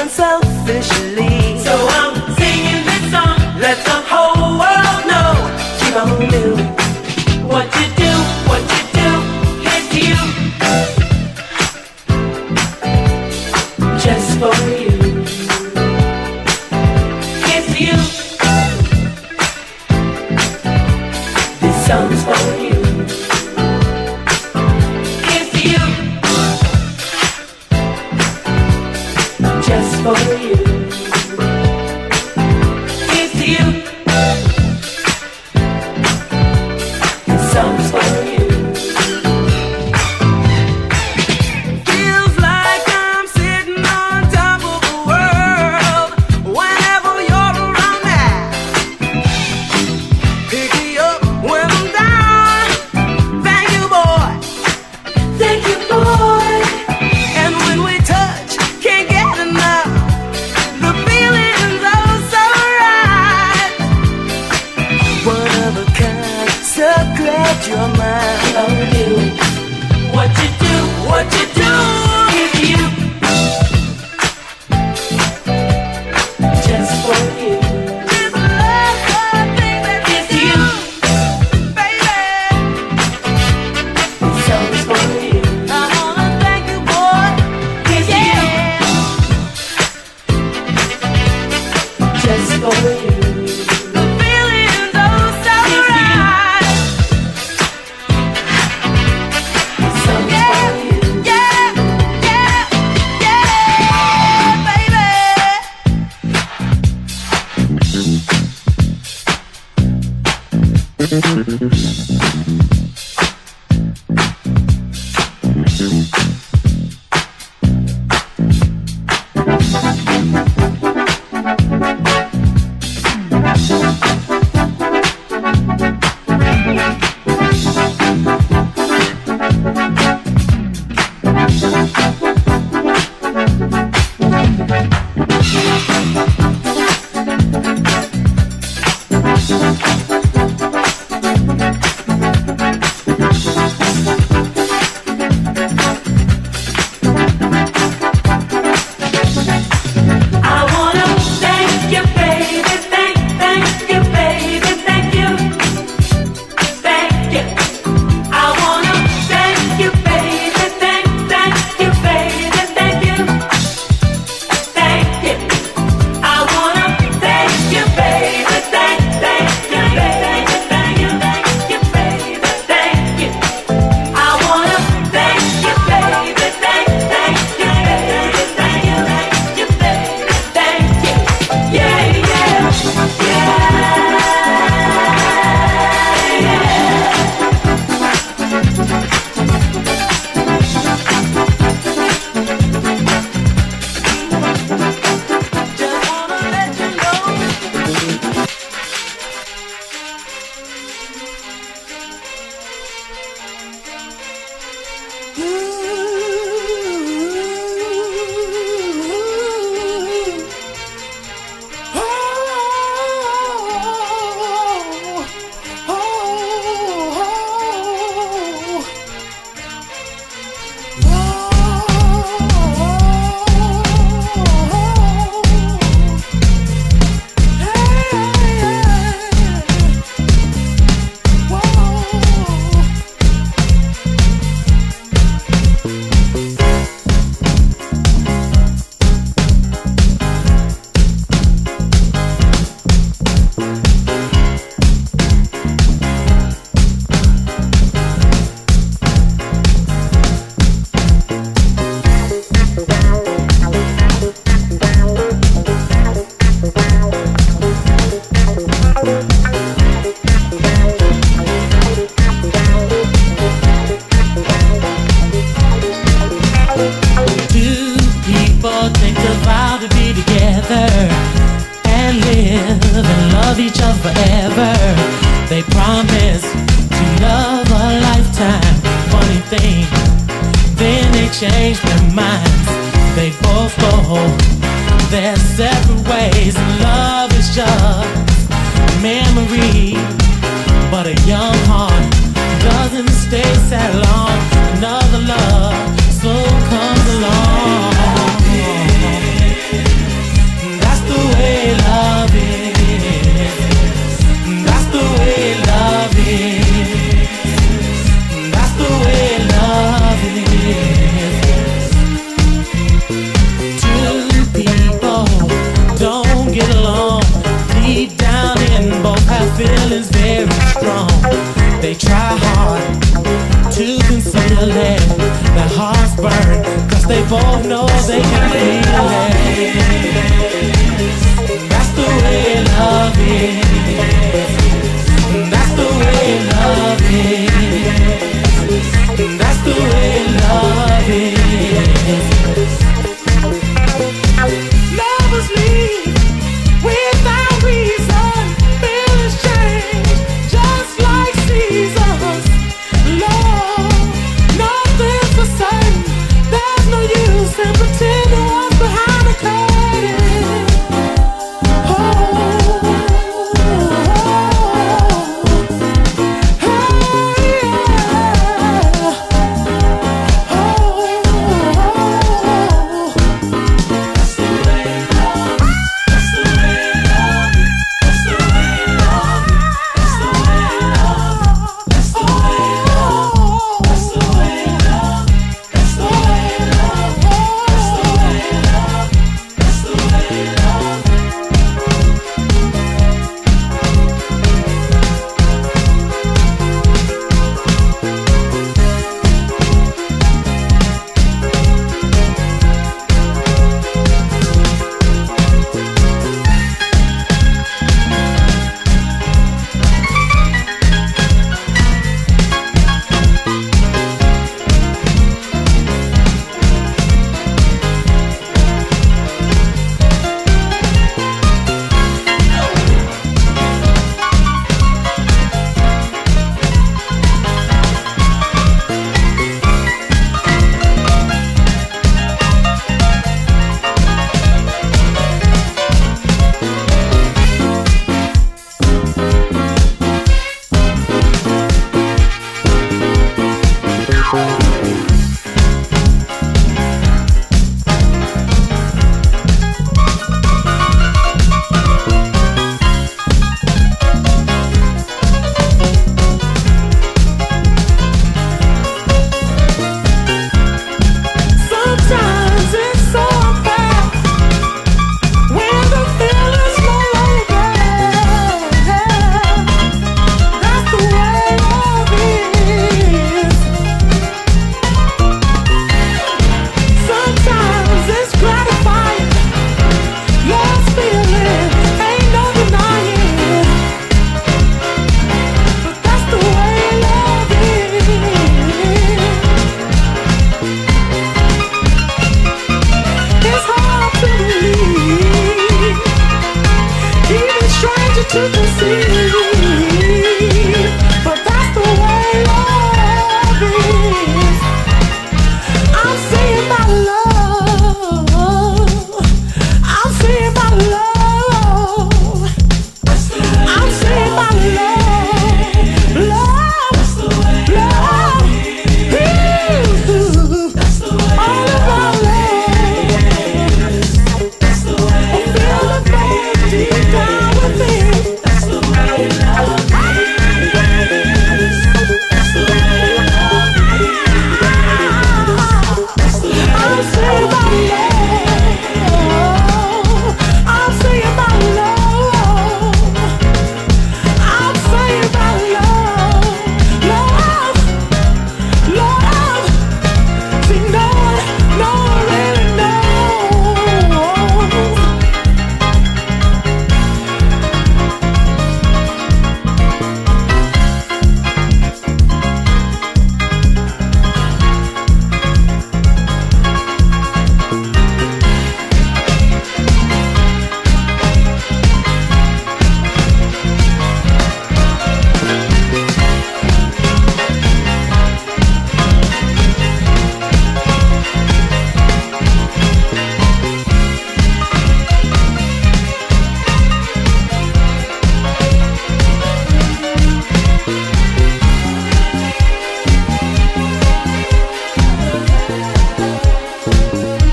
unselfishly.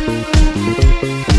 Música